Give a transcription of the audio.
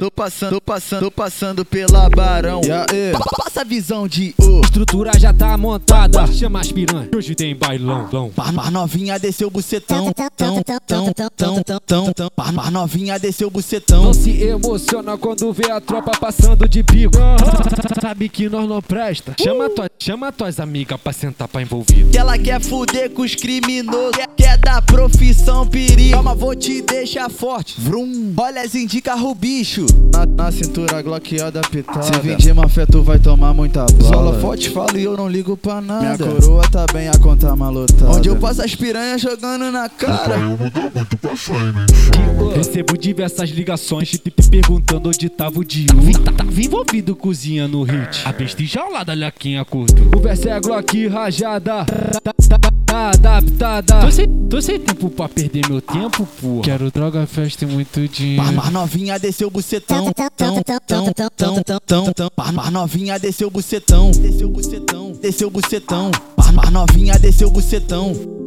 Tô passando, passando, passando pela Barão. E? Passa a visão de ô. Estrutura já tá montada. Chama as piranha. Hoje tem bailão. Lão. Par, par novinha desceu o bucetão. Tão, tão, tão, tão, tão, novinha desceu o bucetão. Não se emociona quando vê a tropa passando de pico. Sabe que nós não presta. Chama, tua, chama tuas amigas pra sentar pra envolvido. Que ela quer fuder com os criminosos. Quer, dar profissão perigo. Calma, vou te deixar forte. Vrum. Olha as indica o bicho. Na, na cintura glockeada pitada. Se vir de má fé, tu vai tomar muita bola. Solo forte, falo e eu não ligo pra nada. Minha coroa tá bem, a conta malotada. Onde eu passo as piranhas jogando na cara. Recebo diversas ligações te te perguntando onde tava o Dio. Vi- tá- Tava envolvido cozinha no hit. A besta enjaulada, lhaquinha curto. O verso é Glock rajada. Tá, tá, tá, tá adaptada. Tô sem, tô sem tempo pra perder meu tempo, porra. Quero droga, festa e muito dinheiro. Par novinha desceu o bucetão. Tão, tão, tão, tão, tão, tão. Par novinha desceu o bucetão. Desceu o bucetão. Desceu o bucetão. Par novinha desceu o bucetão.